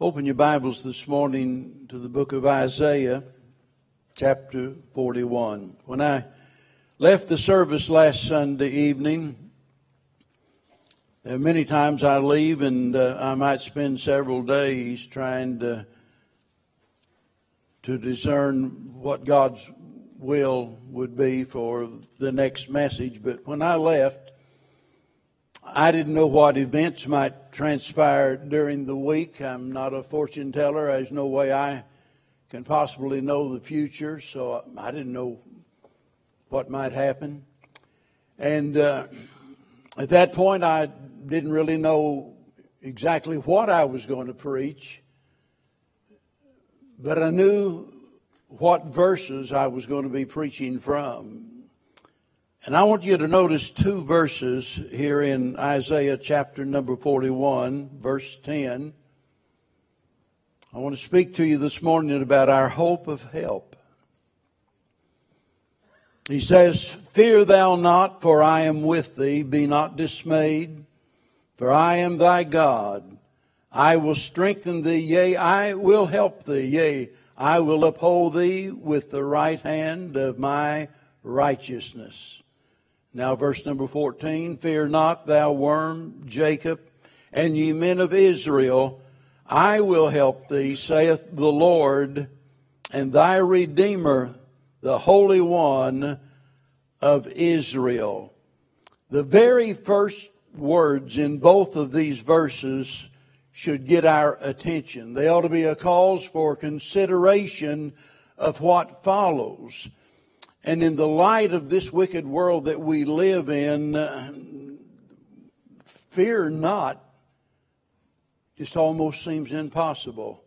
Open your Bibles this morning to the book of Isaiah, chapter 41. When I left the service last Sunday evening, many times I leave and uh, I might spend several days trying to, to discern what God's will would be for the next message. But when I left, I didn't know what events might transpire during the week. I'm not a fortune teller. There's no way I can possibly know the future, so I didn't know what might happen. And uh, at that point, I didn't really know exactly what I was going to preach, but I knew what verses I was going to be preaching from. And I want you to notice two verses here in Isaiah chapter number 41, verse 10. I want to speak to you this morning about our hope of help. He says, Fear thou not, for I am with thee. Be not dismayed, for I am thy God. I will strengthen thee, yea, I will help thee, yea, I will uphold thee with the right hand of my righteousness. Now, verse number 14 Fear not, thou worm, Jacob, and ye men of Israel, I will help thee, saith the Lord, and thy Redeemer, the Holy One of Israel. The very first words in both of these verses should get our attention. They ought to be a cause for consideration of what follows. And in the light of this wicked world that we live in, uh, fear not just almost seems impossible.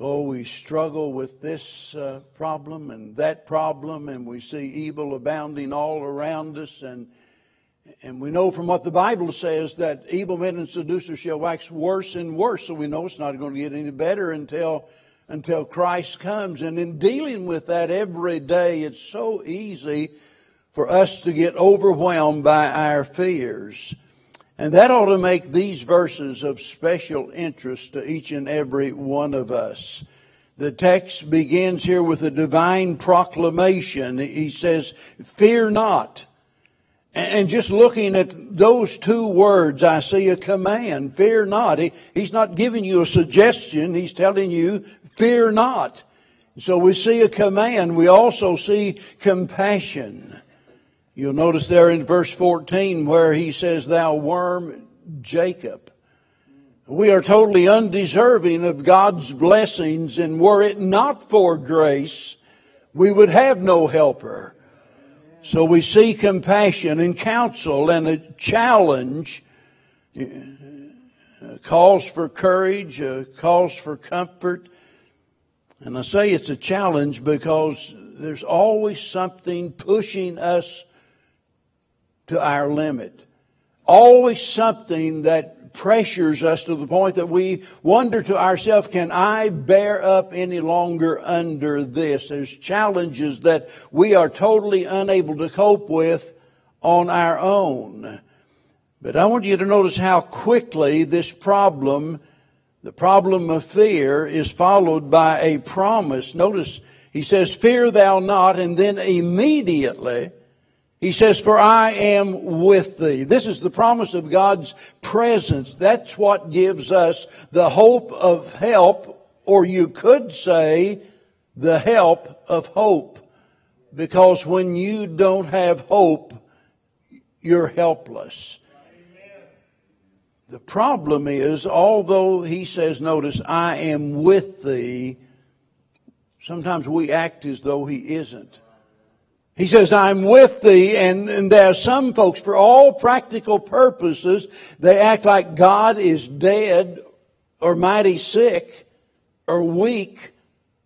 Oh, we struggle with this uh, problem and that problem, and we see evil abounding all around us. And, and we know from what the Bible says that evil men and seducers shall wax worse and worse. So we know it's not going to get any better until until Christ comes. And in dealing with that every day, it's so easy for us to get overwhelmed by our fears. And that ought to make these verses of special interest to each and every one of us. The text begins here with a divine proclamation. He says, Fear not. And just looking at those two words, I see a command. Fear not. He, he's not giving you a suggestion. He's telling you, fear not. So we see a command. We also see compassion. You'll notice there in verse 14 where he says, Thou worm Jacob. We are totally undeserving of God's blessings, and were it not for grace, we would have no helper. So we see compassion and counsel and a challenge, uh, calls for courage, calls for comfort. And I say it's a challenge because there's always something pushing us to our limit. Always something that pressures us to the point that we wonder to ourselves, can I bear up any longer under this? There's challenges that we are totally unable to cope with on our own. But I want you to notice how quickly this problem, the problem of fear, is followed by a promise. Notice he says, Fear thou not, and then immediately he says, For I am with thee. This is the promise of God's presence. That's what gives us the hope of help, or you could say, the help of hope. Because when you don't have hope, you're helpless. The problem is, although he says, notice, I am with thee, sometimes we act as though he isn't. He says, I'm with thee, and, and there are some folks, for all practical purposes, they act like God is dead, or mighty sick, or weak,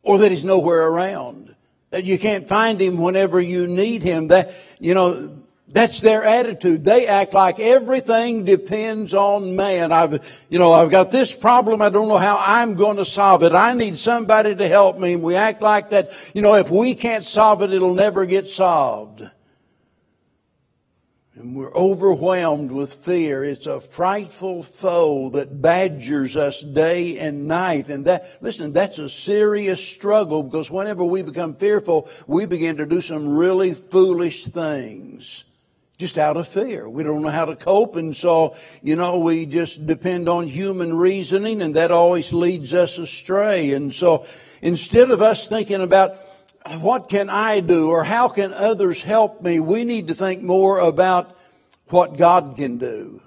or that he's nowhere around. That you can't find him whenever you need him. That, you know, that's their attitude. They act like everything depends on man. I've, you know, I've got this problem. I don't know how I'm going to solve it. I need somebody to help me. And we act like that. You know, if we can't solve it, it'll never get solved. And we're overwhelmed with fear. It's a frightful foe that badgers us day and night. And that, listen, that's a serious struggle because whenever we become fearful, we begin to do some really foolish things. Just out of fear. We don't know how to cope. And so, you know, we just depend on human reasoning and that always leads us astray. And so instead of us thinking about what can I do or how can others help me? We need to think more about what God can do.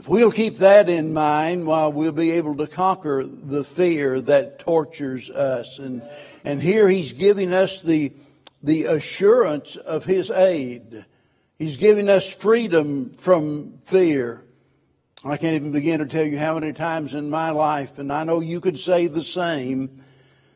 If we'll keep that in mind, while we'll be able to conquer the fear that tortures us. And, and here he's giving us the, the assurance of his aid. He's giving us freedom from fear. I can't even begin to tell you how many times in my life, and I know you could say the same,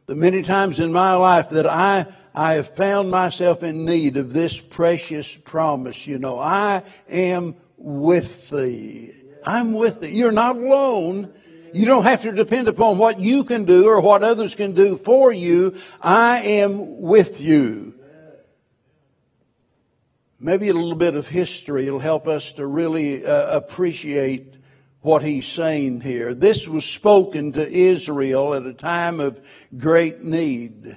the many times in my life that I, I have found myself in need of this precious promise. You know, I am with thee. I'm with thee. You're not alone. You don't have to depend upon what you can do or what others can do for you. I am with you. Maybe a little bit of history will help us to really uh, appreciate what he's saying here. This was spoken to Israel at a time of great need.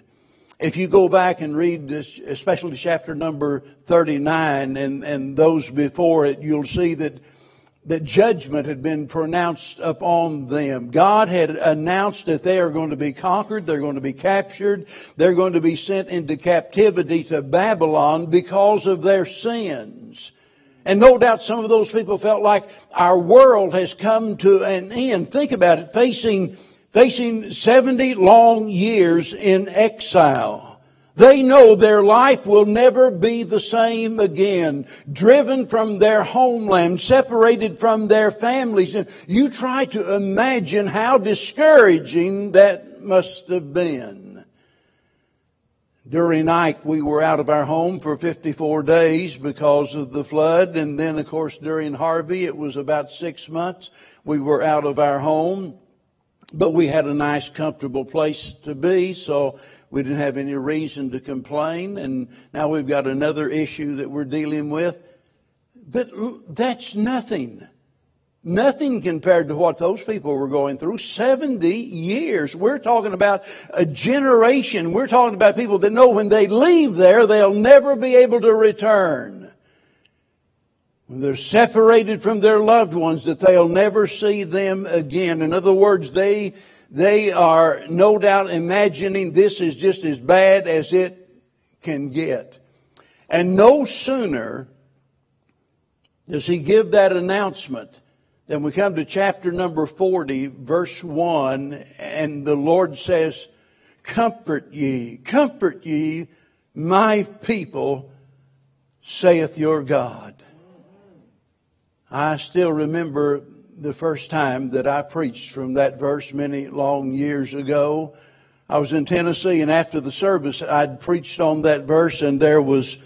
If you go back and read this, especially chapter number 39 and, and those before it, you'll see that, that judgment had been pronounced upon them. God had announced that they are going to be conquered, they're going to be captured, they're going to be sent into captivity to Babylon because of their sins. And no doubt some of those people felt like our world has come to an end. Think about it, facing, facing 70 long years in exile. They know their life will never be the same again. Driven from their homeland, separated from their families. And you try to imagine how discouraging that must have been. During Ike, we were out of our home for 54 days because of the flood. And then, of course, during Harvey, it was about six months. We were out of our home, but we had a nice, comfortable place to be. So we didn't have any reason to complain. And now we've got another issue that we're dealing with. But that's nothing Nothing compared to what those people were going through. 70 years. We're talking about a generation. We're talking about people that know when they leave there, they'll never be able to return. When they're separated from their loved ones, that they'll never see them again. In other words, they, they are no doubt imagining this is just as bad as it can get. And no sooner does he give that announcement than we come to chapter number 40, verse 1, and the Lord says, Comfort ye, comfort ye, my people, saith your God. I still remember the first time that I preached from that verse many long years ago. I was in Tennessee and after the service I'd preached on that verse and there was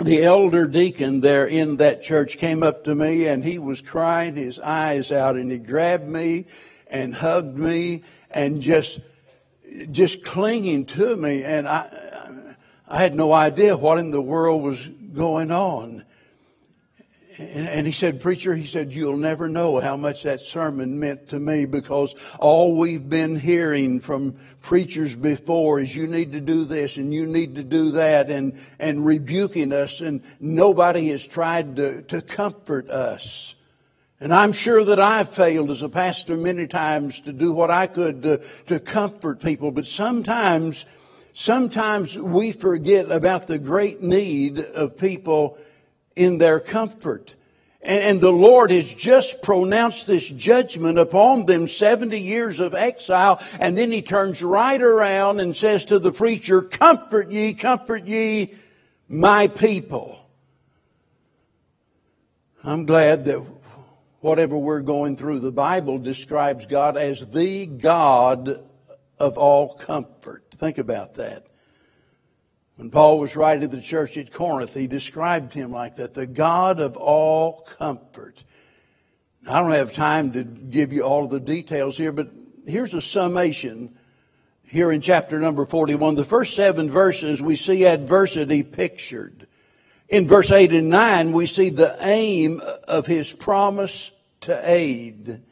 the elder deacon there in that church came up to me and he was crying his eyes out and he grabbed me and hugged me and just just clinging to me and I I had no idea what in the world was going on. And, and, he said, Preacher, he said, you'll never know how much that sermon meant to me because all we've been hearing from preachers before is you need to do this and you need to do that and, and rebuking us and nobody has tried to, to comfort us. And I'm sure that I've failed as a pastor many times to do what I could to, to comfort people, but sometimes, sometimes we forget about the great need of people in their comfort. And, and, the Lord has just pronounced this judgment upon them 70 years of exile. And then he turns right around and says to the preacher, comfort ye, comfort ye, my people. I'm glad that whatever we're going through, the Bible describes God as the God of all comfort. Think about that. When Paul was writing to the church at Corinth, he described him like that, the God of all comfort. I don't have time to give you all of the details here, but here's a summation here in chapter number 41. The first seven verses, we see adversity pictured. In verse 8 and 9, we see the aim of his promise to aid.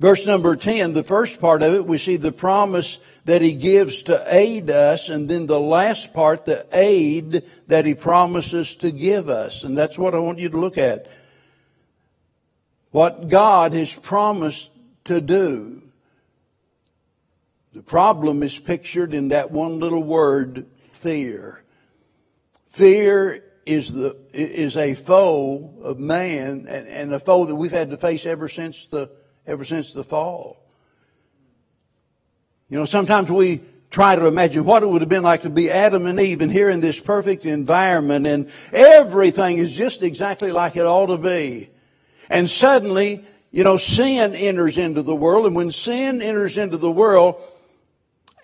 Verse number 10, the first part of it, we see the promise that he gives to aid us, and then the last part, the aid that he promises to give us. And that's what I want you to look at. What God has promised to do. The problem is pictured in that one little word, fear. Fear is the is a foe of man and, and a foe that we've had to face ever since the ever since the fall. You know, sometimes we try to imagine what it would have been like to be Adam and Eve and here in this perfect environment and everything is just exactly like it ought to be. And suddenly, you know, sin enters into the world and when sin enters into the world,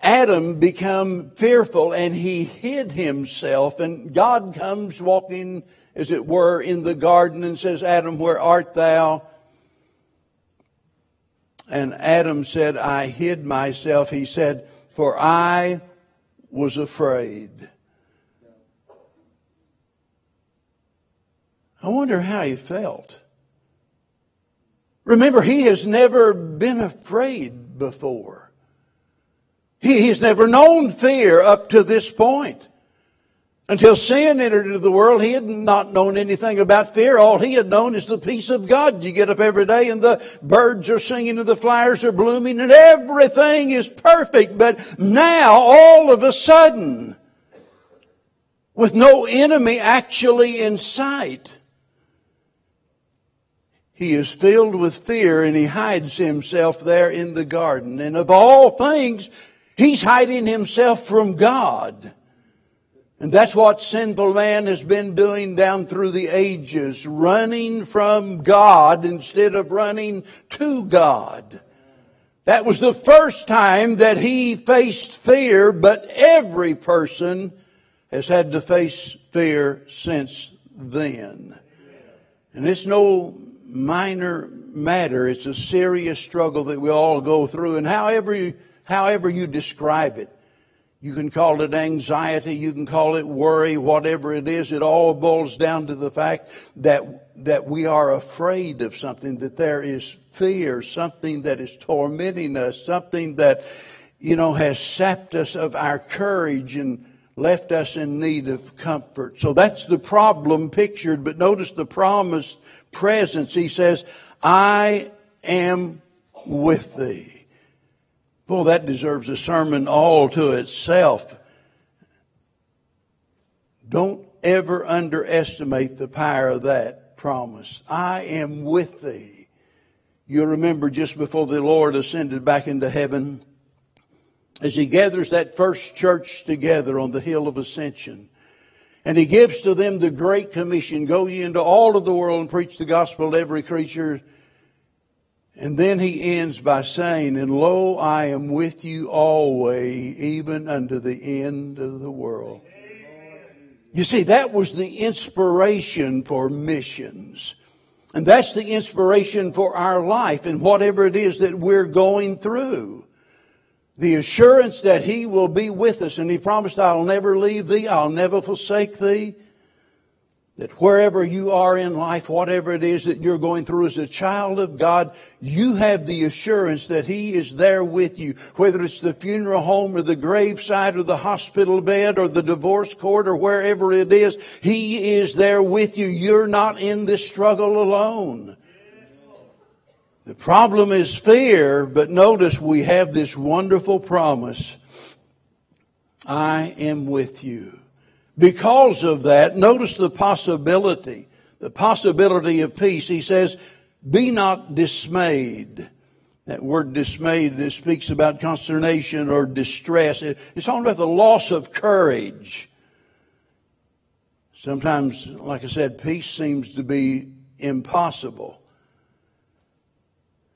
Adam become fearful and he hid himself and God comes walking, as it were, in the garden and says, Adam, where art thou? And Adam said, I hid myself. He said, for I was afraid. I wonder how he felt. Remember, he has never been afraid before. He, he's never known fear up to this point. Until sin entered into the world, he had not known anything about fear. All he had known is the peace of God. You get up every day and the birds are singing and the flowers are blooming and everything is perfect. But now, all of a sudden, with no enemy actually in sight, he is filled with fear and he hides himself there in the garden. And of all things, He's hiding himself from God. And that's what sinful man has been doing down through the ages, running from God instead of running to God. That was the first time that he faced fear, but every person has had to face fear since then. And it's no minor matter. It's a serious struggle that we all go through. And however however you describe it. You can call it anxiety, you can call it worry, whatever it is, it all boils down to the fact that, that we are afraid of something, that there is fear, something that is tormenting us, something that, you know, has sapped us of our courage and left us in need of comfort. So that's the problem pictured, but notice the promised presence. He says, I am with thee. Well, that deserves a sermon all to itself. Don't ever underestimate the power of that promise. I am with thee. You remember just before the Lord ascended back into heaven, as he gathers that first church together on the hill of ascension, and he gives to them the great commission, go ye into all of the world and preach the gospel to every creature. And then he ends by saying, And lo, I am with you always, even unto the end of the world. You see, that was the inspiration for missions. And that's the inspiration for our life and whatever it is that we're going through. The assurance that He will be with us. And He promised, I'll never leave thee, I'll never forsake thee that wherever you are in life, whatever it is that you're going through as a child of God, you have the assurance that He is there with you. Whether it's the funeral home or the graveside or the hospital bed or the divorce court or wherever it is, He is there with you. You're not in this struggle alone. The problem is fear, but notice we have this wonderful promise. I am with you. Because of that, notice the possibility, the possibility of peace. He says, be not dismayed. That word dismayed it speaks about consternation or distress. It's talking about the loss of courage. Sometimes, like I said, peace seems to be impossible.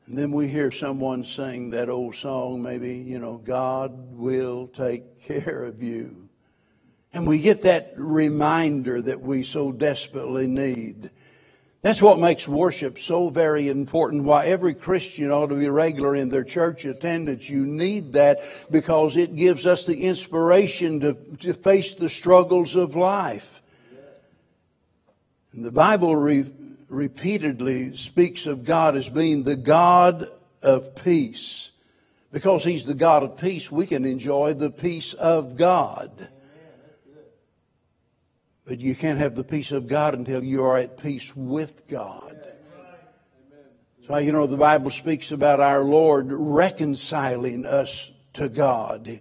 And then we hear someone sing that old song, maybe, you know, God will take care of you. And we get that reminder that we so desperately need. That's what makes worship so very important. Why every Christian ought to be regular in their church attendance. You need that because it gives us the inspiration to, to face the struggles of life. The Bible re- repeatedly speaks of God as being the God of peace. Because He's the God of peace, we can enjoy the peace of God. But you can't have the peace of God until you are at peace with God. So, you know, the Bible speaks about our Lord reconciling us to God.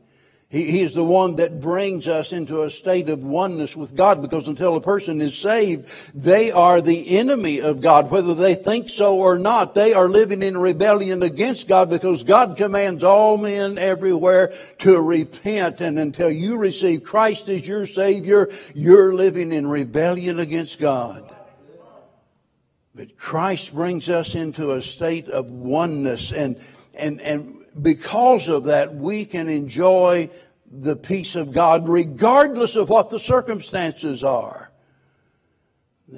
He, he, is the one that brings us into a state of oneness with God because until a person is saved, they are the enemy of God. Whether they think so or not, they are living in rebellion against God because God commands all men everywhere to repent. And until you receive Christ as your Savior, you're living in rebellion against God. But Christ brings us into a state of oneness and, and, and because of that, we can enjoy the peace of God regardless of what the circumstances are.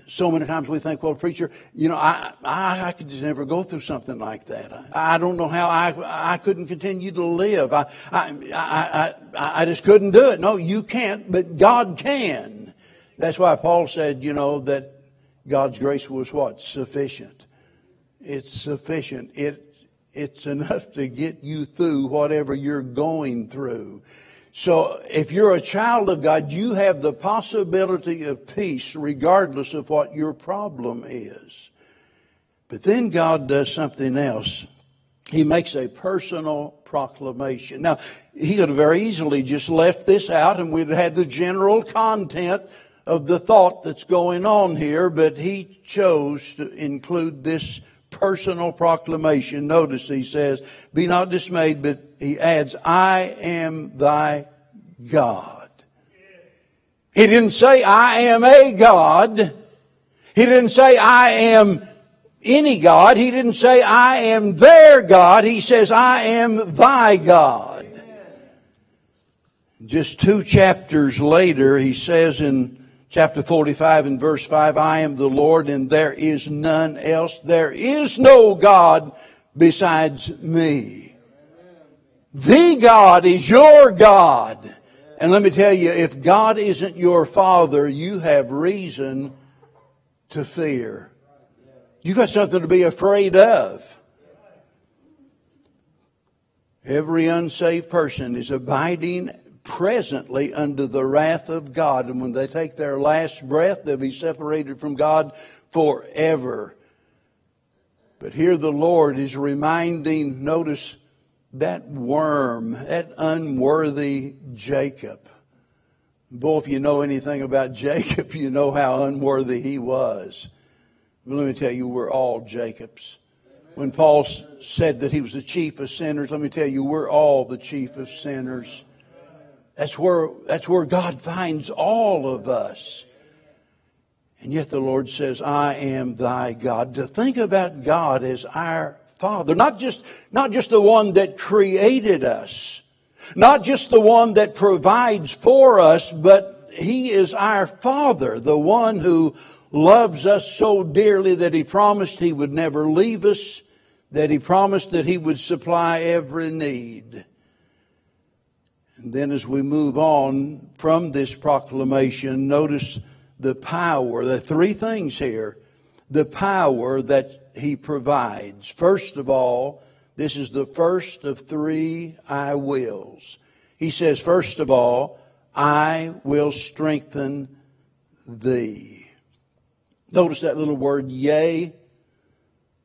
So many times we think, well, preacher, you know, I, I, I could just never go through something like that. I, I don't know how I, I couldn't continue to live. I, I, I, I, I just couldn't do it. No, you can't, but God can. That's why Paul said, you know, that God's grace was what? Sufficient. It's sufficient. It, it's enough to get you through whatever you're going through. So if you're a child of God, you have the possibility of peace regardless of what your problem is. But then God does something else. He makes a personal proclamation. Now, he could have very easily just left this out and we'd have had the general content of the thought that's going on here, but he chose to include this personal proclamation. Notice he says, Be not dismayed, but he adds, I am thy God. He didn't say, I am a God. He didn't say, I am any God. He didn't say, I am their God. He says, I am thy God. Just two chapters later, he says in chapter 45 and verse 5, I am the Lord and there is none else. There is no God besides me. The God is your God. And let me tell you, if God isn't your father, you have reason to fear. You've got something to be afraid of. Every unsaved person is abiding presently under the wrath of God. And when they take their last breath, they'll be separated from God forever. But here the Lord is reminding, notice, that worm, that unworthy Jacob. Boy, if you know anything about Jacob, you know how unworthy he was. But let me tell you, we're all Jacobs. When Paul said that he was the chief of sinners, let me tell you, we're all the chief of sinners. That's where, that's where God finds all of us. And yet the Lord says, I am thy God. To think about God as our Father, not just, not just the one that created us, not just the one that provides for us, but He is our Father, the one who loves us so dearly that He promised He would never leave us, that He promised that He would supply every need. And then as we move on from this proclamation, notice the power, the three things here. The power that he provides. First of all, this is the first of three I wills. He says, first of all, I will strengthen thee. Notice that little word, yea.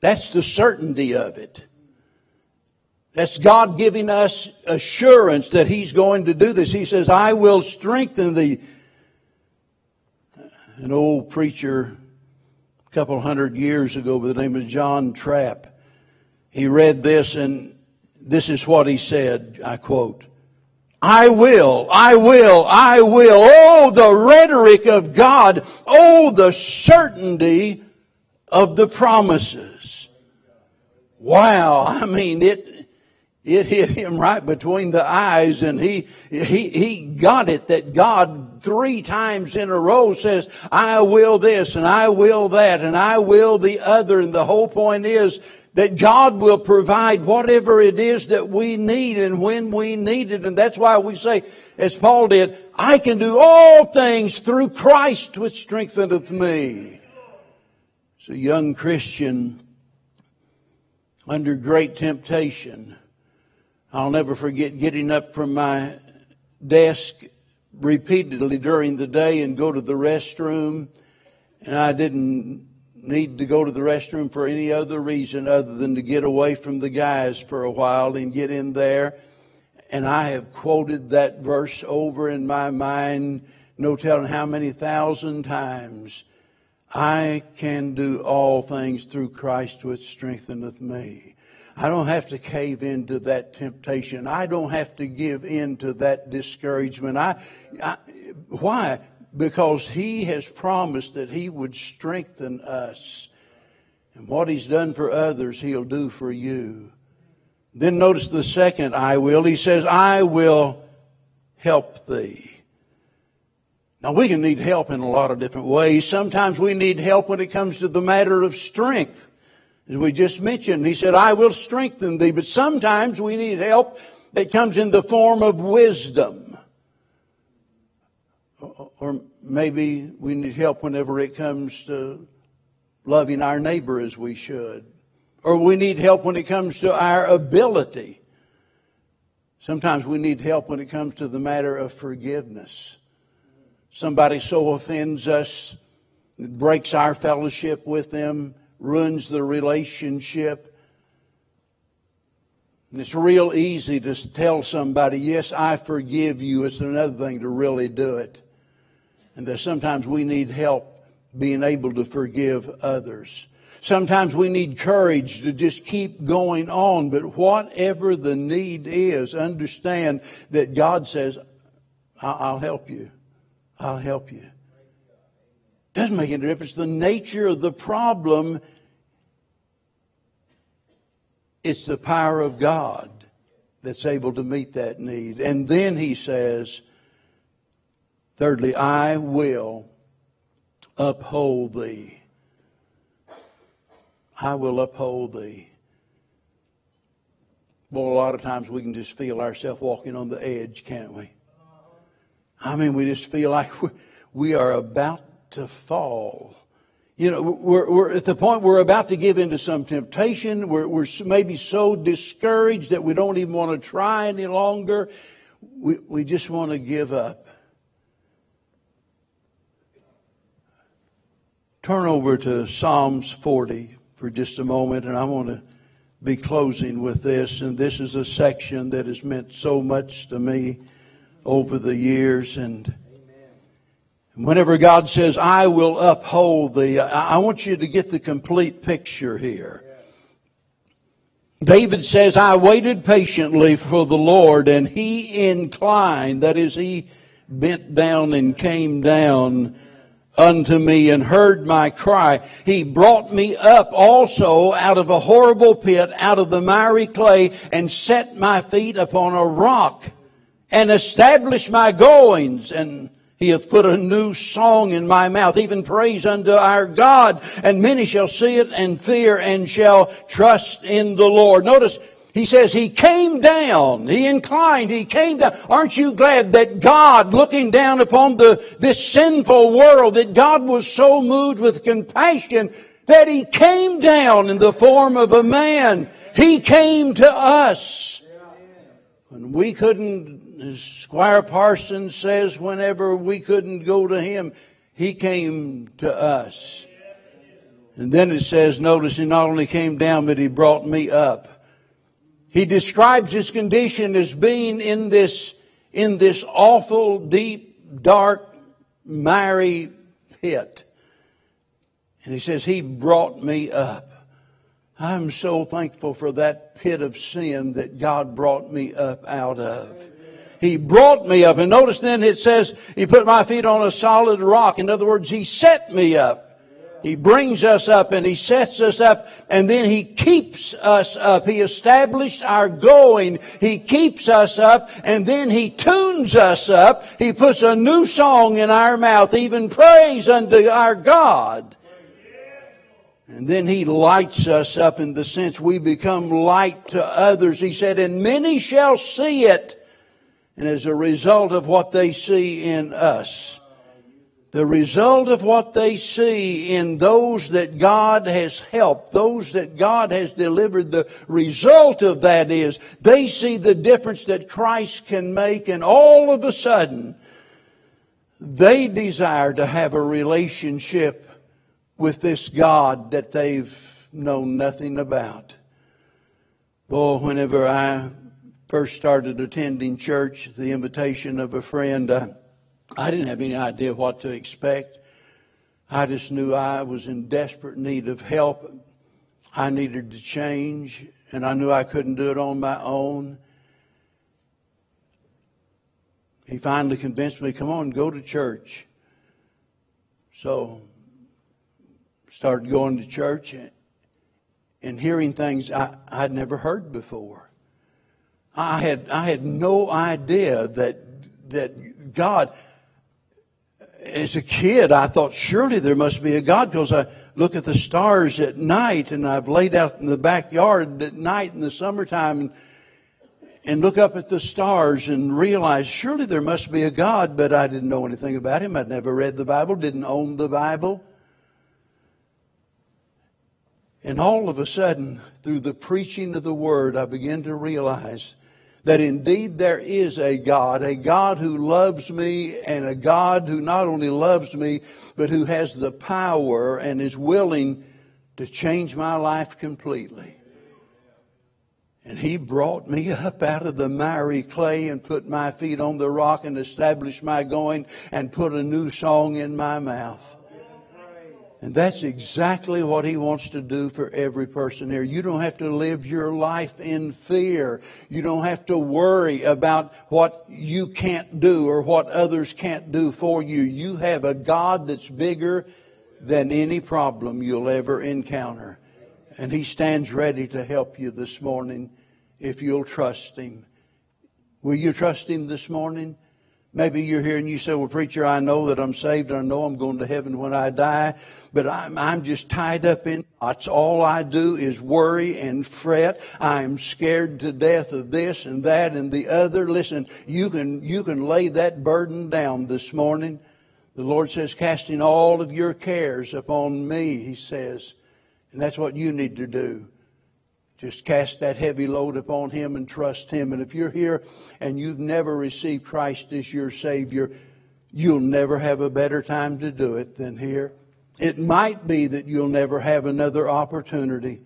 That's the certainty of it. That's God giving us assurance that He's going to do this. He says, I will strengthen thee. An old preacher a couple hundred years ago by the name of John Trapp, he read this and this is what he said, I quote, I will, I will, I will. Oh, the rhetoric of God. Oh, the certainty of the promises. Wow. I mean, it, it hit him right between the eyes and he, he, he got it that God three times in a row says, I will this and I will that and I will the other. And the whole point is that God will provide whatever it is that we need and when we need it. And that's why we say, as Paul did, I can do all things through Christ which strengtheneth me. a young Christian under great temptation. I'll never forget getting up from my desk repeatedly during the day and go to the restroom. And I didn't need to go to the restroom for any other reason other than to get away from the guys for a while and get in there. And I have quoted that verse over in my mind, no telling how many thousand times. I can do all things through Christ which strengtheneth me. I don't have to cave into that temptation. I don't have to give in to that discouragement. I, I, why? Because He has promised that He would strengthen us. And what He's done for others, He'll do for you. Then notice the second I will. He says, I will help thee. Now we can need help in a lot of different ways. Sometimes we need help when it comes to the matter of strength. As we just mentioned, he said, I will strengthen thee. But sometimes we need help that comes in the form of wisdom. Or maybe we need help whenever it comes to loving our neighbor as we should. Or we need help when it comes to our ability. Sometimes we need help when it comes to the matter of forgiveness. Somebody so offends us, breaks our fellowship with them, ruins the relationship. And it's real easy to tell somebody, yes, I forgive you. It's another thing to really do it. And that sometimes we need help being able to forgive others. Sometimes we need courage to just keep going on, but whatever the need is, understand that God says, I'll help you. I'll help you. Doesn't make any difference. The nature of the problem, it's the power of God that's able to meet that need. And then he says, thirdly, I will uphold thee. I will uphold thee. Well, a lot of times we can just feel ourselves walking on the edge, can't we? I mean, we just feel like we are about to fall. You know, we're, we're at the point we're about to give into some temptation. We're, we're maybe so discouraged that we don't even want to try any longer. We, we just want to give up. Turn over to Psalms 40 for just a moment, and I want to be closing with this. And this is a section that has meant so much to me over the years. And whenever God says, I will uphold thee, I want you to get the complete picture here. David says, I waited patiently for the Lord and he inclined, that is, he bent down and came down unto me and heard my cry. He brought me up also out of a horrible pit, out of the miry clay, and set my feet upon a rock and established my goings and he hath put a new song in my mouth, even praise unto our God. And many shall see it and fear and shall trust in the Lord. Notice, he says he came down. He inclined. He came down. Aren't you glad that God, looking down upon the, this sinful world, that God was so moved with compassion that he came down in the form of a man. He came to us. When we couldn't Squire Parsons says, whenever we couldn't go to him, he came to us. And then it says, notice he not only came down, but he brought me up. He describes his condition as being in this, in this awful, deep, dark, miry pit. And he says, he brought me up. I'm so thankful for that pit of sin that God brought me up out of. He brought me up. And notice then it says, He put my feet on a solid rock. In other words, He set me up. He brings us up and He sets us up and then He keeps us up. He established our going. He keeps us up and then He tunes us up. He puts a new song in our mouth, even praise unto our God. And then He lights us up in the sense we become light to others. He said, and many shall see it and as a result of what they see in us, the result of what they see in those that God has helped, those that God has delivered, the result of that is they see the difference that Christ can make and all of a sudden they desire to have a relationship with this God that they've known nothing about. Boy, whenever I first started attending church, the invitation of a friend, I, I didn't have any idea what to expect. I just knew I was in desperate need of help. I needed to change, and I knew I couldn't do it on my own. He finally convinced me, come on, go to church. So, started going to church and hearing things I, I'd never heard before. I had, I had no idea that, that God, as a kid, I thought surely there must be a God because I look at the stars at night and I've laid out in the backyard at night in the summertime and, and look up at the stars and realize surely there must be a God, but I didn't know anything about him. I'd never read the Bible, didn't own the Bible. And all of a sudden, through the preaching of the word, I began to realize that indeed there is a God, a God who loves me and a God who not only loves me, but who has the power and is willing to change my life completely. And he brought me up out of the miry clay and put my feet on the rock and established my going and put a new song in my mouth. And that's exactly what he wants to do for every person here. You don't have to live your life in fear. You don't have to worry about what you can't do or what others can't do for you. You have a God that's bigger than any problem you'll ever encounter. And he stands ready to help you this morning if you'll trust him. Will you trust him this morning? Maybe you're here and you say, well, preacher, I know that I'm saved. And I know I'm going to heaven when I die, but I'm, I'm just tied up in knots. All I do is worry and fret. I'm scared to death of this and that and the other. Listen, you can, you can lay that burden down this morning. The Lord says, casting all of your cares upon me, He says. And that's what you need to do. Just cast that heavy load upon Him and trust Him. And if you're here and you've never received Christ as your Savior, you'll never have a better time to do it than here. It might be that you'll never have another opportunity.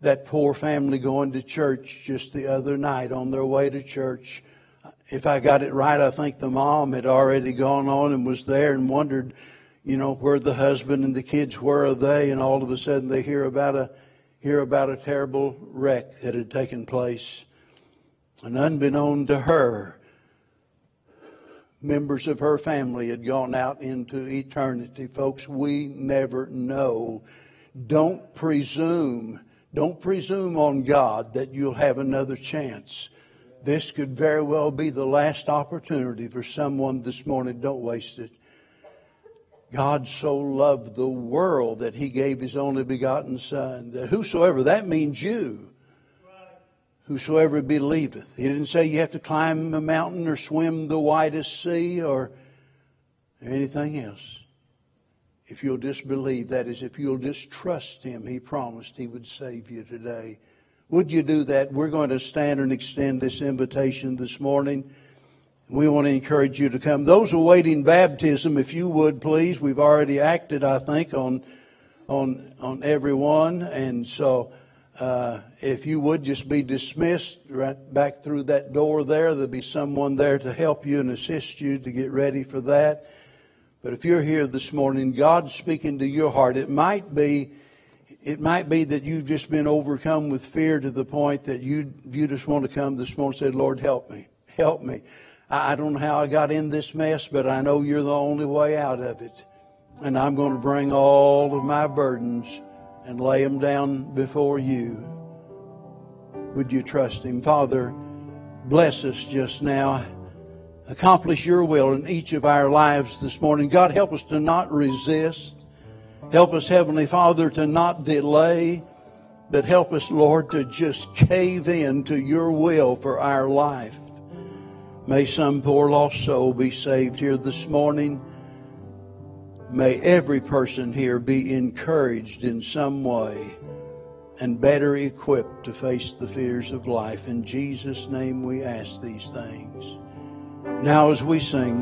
That poor family going to church just the other night on their way to church. If I got it right, I think the mom had already gone on and was there and wondered, you know, where the husband and the kids were are they, and all of a sudden they hear about a hear about a terrible wreck that had taken place. And unbeknown to her, members of her family had gone out into eternity. Folks, we never know. Don't presume, don't presume on God that you'll have another chance. This could very well be the last opportunity for someone this morning. Don't waste it. God so loved the world that he gave his only begotten Son, that whosoever, that means you, whosoever believeth. He didn't say you have to climb a mountain or swim the widest sea or anything else. If you'll just believe, that is, if you'll just trust him, he promised he would save you today. Would you do that? We're going to stand and extend this invitation this morning. We want to encourage you to come. Those awaiting baptism, if you would please, we've already acted, I think, on on on everyone, and so uh, if you would just be dismissed right back through that door there, there'll be someone there to help you and assist you to get ready for that. But if you're here this morning, God's speaking to your heart. It might be it might be that you've just been overcome with fear to the point that you you just want to come this morning and say, Lord, help me. Help me. I don't know how I got in this mess, but I know you're the only way out of it. And I'm going to bring all of my burdens and lay them down before you. Would you trust Him? Father, bless us just now. Accomplish your will in each of our lives this morning. God, help us to not resist. Help us, Heavenly Father, to not delay, but help us, Lord, to just cave in to your will for our life. May some poor lost soul be saved here this morning. May every person here be encouraged in some way and better equipped to face the fears of life. In Jesus' name we ask these things. Now, as we sing,